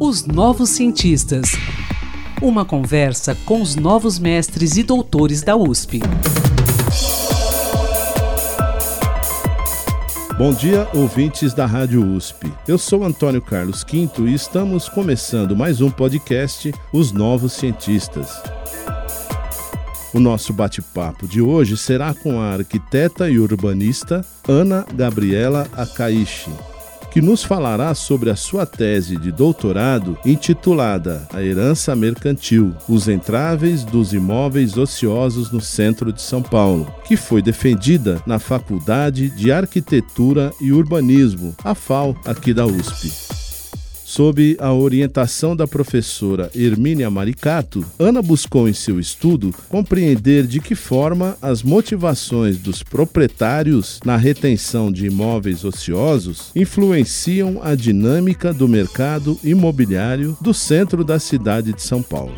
Os Novos Cientistas. Uma conversa com os novos mestres e doutores da USP. Bom dia, ouvintes da Rádio USP. Eu sou Antônio Carlos Quinto e estamos começando mais um podcast Os Novos Cientistas. O nosso bate-papo de hoje será com a arquiteta e urbanista Ana Gabriela Akaishi que nos falará sobre a sua tese de doutorado intitulada A Herança Mercantil: Os Entráveis dos Imóveis Ociosos no Centro de São Paulo, que foi defendida na Faculdade de Arquitetura e Urbanismo, a FAO, aqui da USP. Sob a orientação da professora Hermínia Maricato, Ana buscou em seu estudo compreender de que forma as motivações dos proprietários na retenção de imóveis ociosos influenciam a dinâmica do mercado imobiliário do centro da cidade de São Paulo.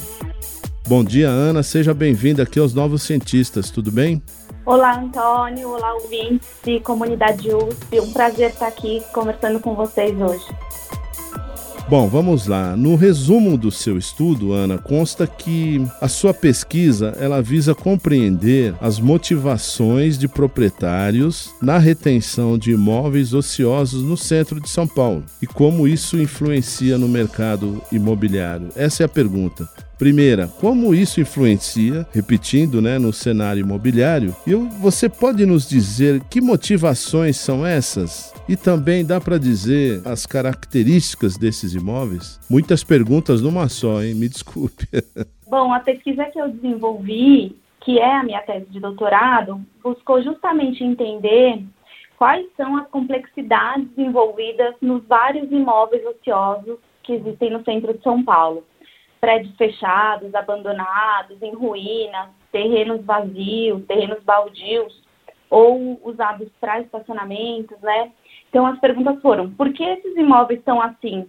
Bom dia, Ana. Seja bem-vinda aqui aos Novos Cientistas, tudo bem? Olá, Antônio. Olá, ouvintes e comunidade USP. Um prazer estar aqui conversando com vocês hoje. Bom, vamos lá. No resumo do seu estudo, Ana, consta que a sua pesquisa ela visa compreender as motivações de proprietários na retenção de imóveis ociosos no centro de São Paulo e como isso influencia no mercado imobiliário. Essa é a pergunta. Primeira, como isso influencia, repetindo, né, no cenário imobiliário? E você pode nos dizer que motivações são essas? E também dá para dizer as características desses imóveis? Muitas perguntas numa só, hein? Me desculpe. Bom, a pesquisa que eu desenvolvi, que é a minha tese de doutorado, buscou justamente entender quais são as complexidades envolvidas nos vários imóveis ociosos que existem no centro de São Paulo prédios fechados, abandonados, em ruínas, terrenos vazios, terrenos baldios ou usados para estacionamentos, né? Então as perguntas foram: por que esses imóveis estão assim?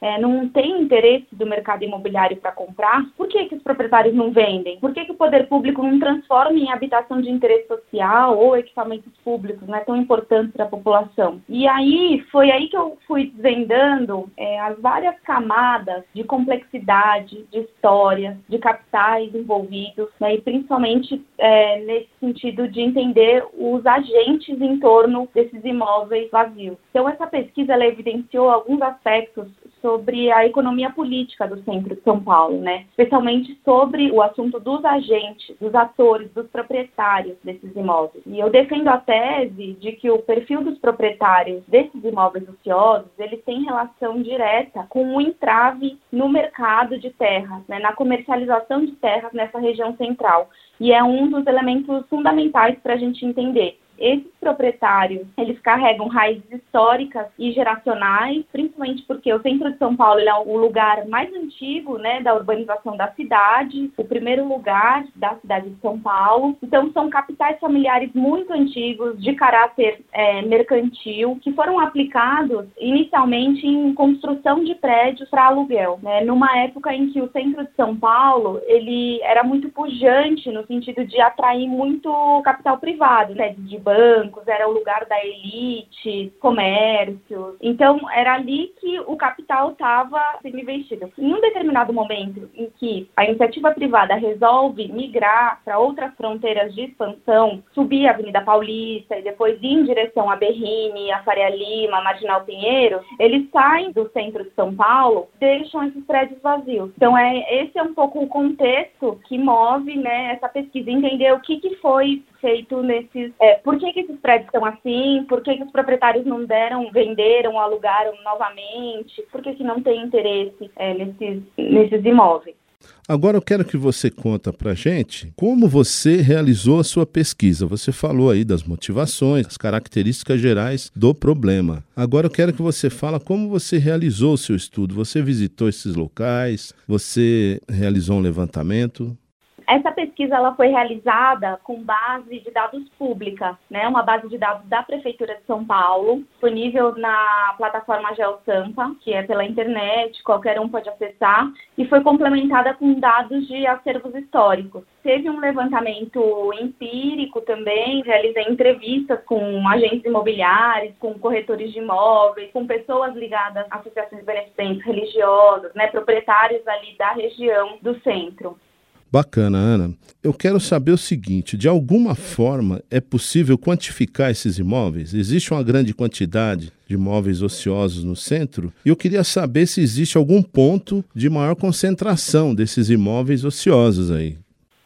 É, não tem interesse do mercado imobiliário para comprar, por que, que os proprietários não vendem? Por que, que o poder público não transforma em habitação de interesse social ou equipamentos públicos né, tão importantes para a população? E aí foi aí que eu fui desvendando é, as várias camadas de complexidade, de história, de capitais envolvidos, né, e principalmente é, nesse sentido de entender os agentes em torno desses imóveis vazios. Então essa pesquisa evidenciou alguns aspectos sobre a economia política do centro de São Paulo, né? Especialmente sobre o assunto dos agentes, dos atores, dos proprietários desses imóveis. E eu defendo a tese de que o perfil dos proprietários desses imóveis ociosos, ele tem relação direta com o entrave no mercado de terras, né? Na comercialização de terras nessa região central. E é um dos elementos fundamentais para a gente entender esses proprietários, eles carregam raízes históricas e geracionais, principalmente porque o centro de São Paulo é o lugar mais antigo, né, da urbanização da cidade, o primeiro lugar da cidade de São Paulo. Então, são capitais familiares muito antigos, de caráter é, mercantil, que foram aplicados inicialmente em construção de prédios para aluguel, né, numa época em que o centro de São Paulo, ele era muito pujante no sentido de atrair muito capital privado, né, de bancos, era o lugar da elite, comércios. Então, era ali que o capital estava sendo investido. Em um determinado momento em que a iniciativa privada resolve migrar para outras fronteiras de expansão, subir a Avenida Paulista e depois ir em direção a Berrini, a Faria Lima, a Marginal Pinheiro, eles saem do centro de São Paulo, deixam esses prédios vazios. Então, é, esse é um pouco o contexto que move né, essa pesquisa, entender o que, que foi feito nesses. É, por que, que esses prédios estão assim? Por que, que os proprietários não deram, venderam, alugaram novamente? Por que, que não tem interesse é, nesses, nesses imóveis? Agora eu quero que você conta para gente como você realizou a sua pesquisa. Você falou aí das motivações, as características gerais do problema. Agora eu quero que você fala como você realizou o seu estudo. Você visitou esses locais? Você realizou um levantamento? Essa pesquisa ela foi realizada com base de dados pública, né? Uma base de dados da Prefeitura de São Paulo, disponível na plataforma GeoSampa, que é pela internet, qualquer um pode acessar, e foi complementada com dados de acervos históricos. Teve um levantamento empírico também, realizei entrevistas com agentes imobiliários, com corretores de imóveis, com pessoas ligadas a associações beneficentes religiosas, né, proprietários ali da região do centro. Bacana, Ana. Eu quero saber o seguinte: de alguma forma é possível quantificar esses imóveis? Existe uma grande quantidade de imóveis ociosos no centro? E eu queria saber se existe algum ponto de maior concentração desses imóveis ociosos aí.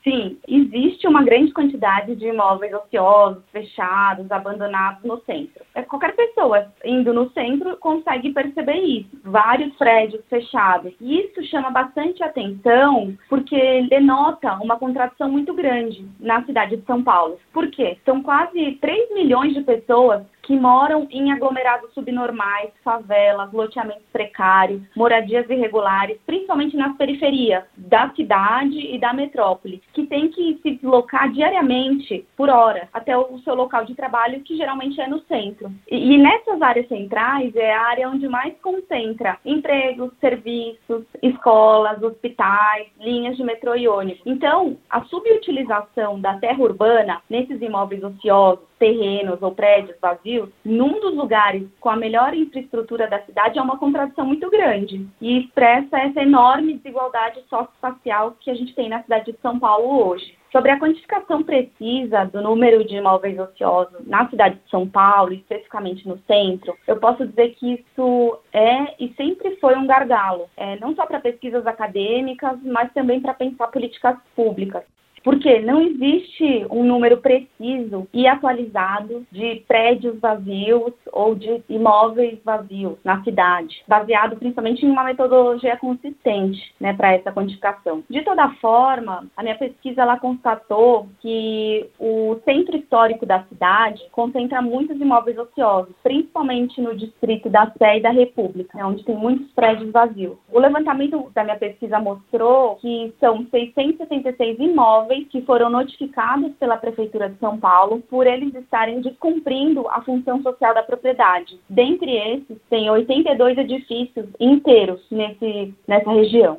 Sim, existe uma grande quantidade de imóveis ociosos, fechados, abandonados no centro. É, qualquer pessoa indo no centro consegue perceber isso. Vários prédios fechados. E isso chama bastante atenção porque denota uma contradição muito grande na cidade de São Paulo. Por quê? São quase 3 milhões de pessoas que moram em aglomerados subnormais, favelas, loteamentos precários, moradias irregulares, principalmente nas periferias da cidade e da metrópole, que tem que se deslocar diariamente, por hora, até o seu local de trabalho, que geralmente é no centro. E, e nessas áreas centrais é a área onde mais concentra empregos, serviços, escolas, hospitais, linhas de metrô e ônibus. Então, a subutilização da terra urbana nesses imóveis ociosos, terrenos ou prédios vazios, num dos lugares com a melhor infraestrutura da cidade, é uma contradição muito grande e expressa essa enorme desigualdade socioespacial que a gente tem na cidade de São Paulo hoje. Sobre a quantificação precisa do número de imóveis ociosos na cidade de São Paulo, especificamente no centro, eu posso dizer que isso é e sempre foi um gargalo, é, não só para pesquisas acadêmicas, mas também para pensar políticas públicas. Porque não existe um número preciso e atualizado de prédios vazios ou de imóveis vazios na cidade, baseado principalmente em uma metodologia consistente né, para essa quantificação. De toda forma, a minha pesquisa ela constatou que o centro histórico da cidade concentra muitos imóveis ociosos, principalmente no distrito da Sé e da República, né, onde tem muitos prédios vazios. O levantamento da minha pesquisa mostrou que são 676 imóveis imóveis que foram notificados pela Prefeitura de São Paulo por eles estarem descumprindo a função social da propriedade. Dentre esses, tem 82 edifícios inteiros nesse, nessa região.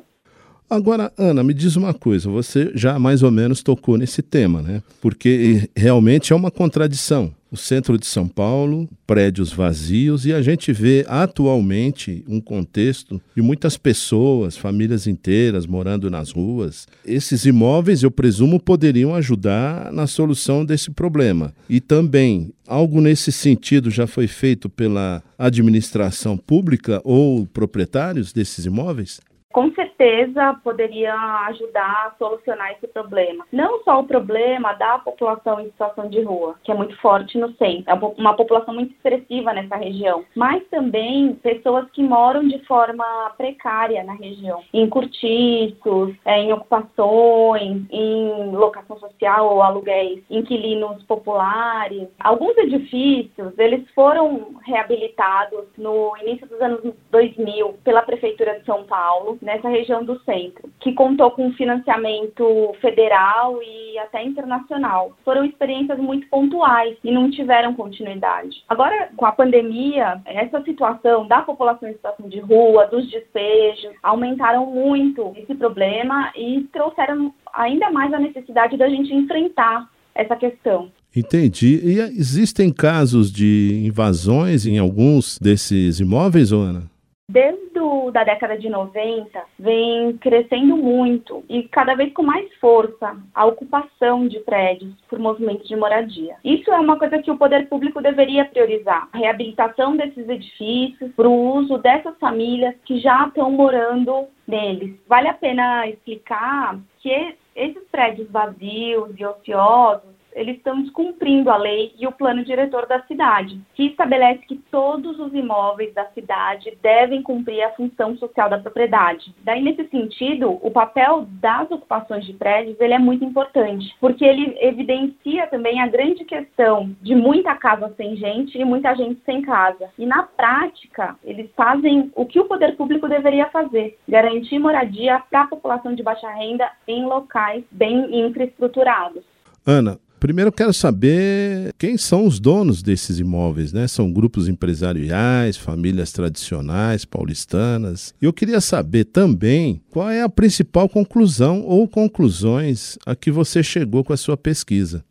Agora, Ana, me diz uma coisa, você já mais ou menos tocou nesse tema, né? Porque realmente é uma contradição o centro de São Paulo, prédios vazios, e a gente vê atualmente um contexto de muitas pessoas, famílias inteiras morando nas ruas. Esses imóveis, eu presumo, poderiam ajudar na solução desse problema. E também, algo nesse sentido já foi feito pela administração pública ou proprietários desses imóveis? Com certeza poderia ajudar a solucionar esse problema. Não só o problema da população em situação de rua, que é muito forte no centro, é uma população muito expressiva nessa região, mas também pessoas que moram de forma precária na região, em cortiços, é, em ocupações, em locação social ou aluguéis, inquilinos populares. Alguns edifícios, eles foram reabilitados no início dos anos 2000 pela Prefeitura de São Paulo, nessa região do centro, que contou com financiamento federal e até internacional. Foram experiências muito pontuais e não tiveram continuidade. Agora, com a pandemia, essa situação da população em situação de rua, dos despejos, aumentaram muito esse problema e trouxeram ainda mais a necessidade da gente enfrentar essa questão. Entendi. E existem casos de invasões em alguns desses imóveis, Ana? desde da década de 90, vem crescendo muito e cada vez com mais força a ocupação de prédios por movimentos de moradia. Isso é uma coisa que o poder público deveria priorizar, a reabilitação desses edifícios para o uso dessas famílias que já estão morando neles. Vale a pena explicar que esses prédios vazios e ociosos eles estão descumprindo a lei e o plano diretor da cidade, que estabelece que todos os imóveis da cidade devem cumprir a função social da propriedade. Daí, nesse sentido, o papel das ocupações de prédios ele é muito importante, porque ele evidencia também a grande questão de muita casa sem gente e muita gente sem casa. E na prática, eles fazem o que o poder público deveria fazer: garantir moradia para a população de baixa renda em locais bem infraestruturados. Ana, Primeiro eu quero saber quem são os donos desses imóveis, né? São grupos empresariais, famílias tradicionais, paulistanas. E eu queria saber também qual é a principal conclusão ou conclusões a que você chegou com a sua pesquisa.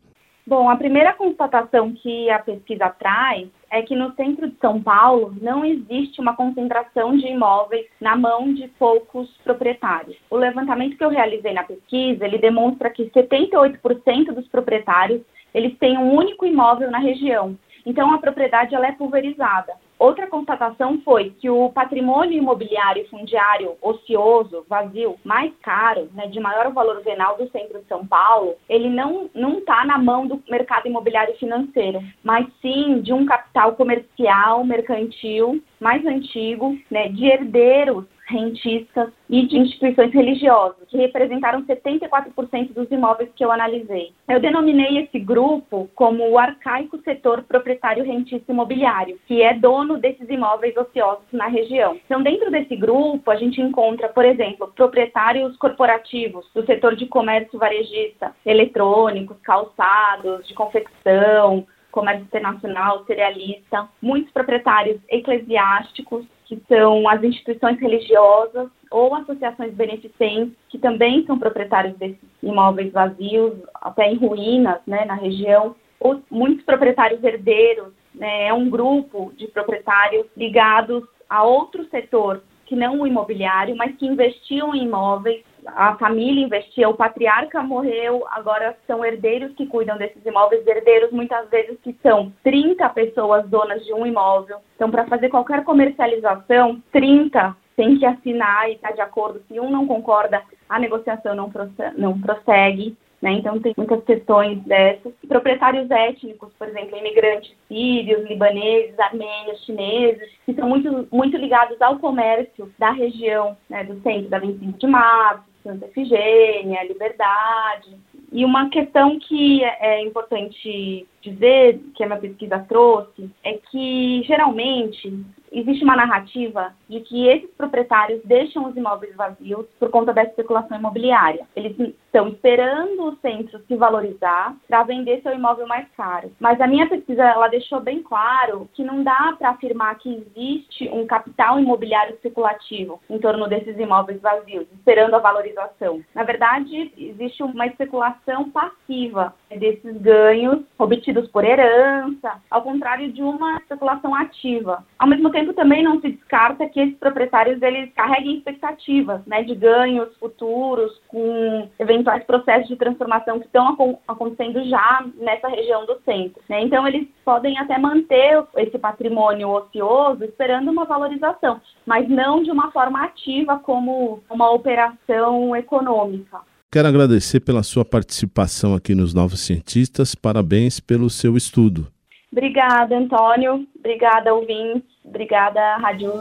Bom, a primeira constatação que a pesquisa traz é que no centro de São Paulo não existe uma concentração de imóveis na mão de poucos proprietários. O levantamento que eu realizei na pesquisa, ele demonstra que 78% dos proprietários, eles têm um único imóvel na região. Então a propriedade ela é pulverizada. Outra constatação foi que o patrimônio imobiliário fundiário ocioso, vazio, mais caro, né, de maior valor venal do centro de São Paulo, ele não está na mão do mercado imobiliário financeiro, mas sim de um capital comercial, mercantil, mais antigo, né, de herdeiros rentistas e de instituições religiosas, que representaram 74% dos imóveis que eu analisei. Eu denominei esse grupo como o arcaico setor proprietário rentista imobiliário, que é dono desses imóveis ociosos na região. Então, dentro desse grupo, a gente encontra, por exemplo, proprietários corporativos do setor de comércio varejista, eletrônicos, calçados, de confecção, comércio internacional, cerealista, muitos proprietários eclesiásticos, que são as instituições religiosas ou associações beneficentes, que também são proprietários desses imóveis vazios, até em ruínas, né, na região, ou muitos proprietários herdeiros, né, é um grupo de proprietários ligados a outro setor que não o imobiliário, mas que investiam em imóveis a família investia, o patriarca morreu, agora são herdeiros que cuidam desses imóveis, herdeiros muitas vezes que são 30 pessoas donas de um imóvel. Então, para fazer qualquer comercialização, 30 tem que assinar e estar tá de acordo. Se um não concorda, a negociação não, não prossegue. Né? Então, tem muitas questões dessas. Proprietários étnicos, por exemplo, imigrantes sírios, libaneses, armênios, chineses, que são muito, muito ligados ao comércio da região, né, do centro da 25 de março, Santa Efigênia, Liberdade. E uma questão que é importante dizer, que a minha pesquisa trouxe, é que geralmente existe uma narrativa de que esses proprietários deixam os imóveis vazios por conta da especulação imobiliária. Eles estão esperando o centro se valorizar para vender seu imóvel mais caro. Mas a minha pesquisa ela deixou bem claro que não dá para afirmar que existe um capital imobiliário especulativo em torno desses imóveis vazios, esperando a valorização. Na verdade, existe uma especulação passiva desses ganhos obtidos por herança, ao contrário de uma especulação ativa. Ao mesmo tempo, também não se descarta que esses proprietários eles carreguem expectativas né, de ganhos futuros com eventuais processos de transformação que estão acontecendo já nessa região do centro. Né? Então, eles podem até manter esse patrimônio ocioso esperando uma valorização, mas não de uma forma ativa como uma operação econômica. Quero agradecer pela sua participação aqui nos Novos Cientistas. Parabéns pelo seu estudo. Obrigada, Antônio. Obrigada, ouvintes. Obrigada, Rádio.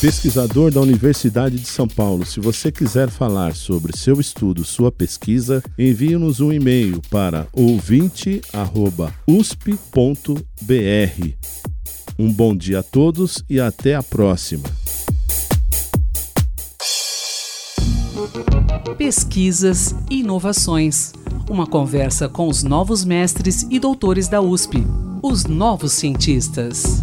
Pesquisador da Universidade de São Paulo, se você quiser falar sobre seu estudo, sua pesquisa, envie-nos um e-mail para ouvinte.usp.br. Um bom dia a todos e até a próxima. Pesquisas e inovações. Uma conversa com os novos mestres e doutores da USP, os novos cientistas.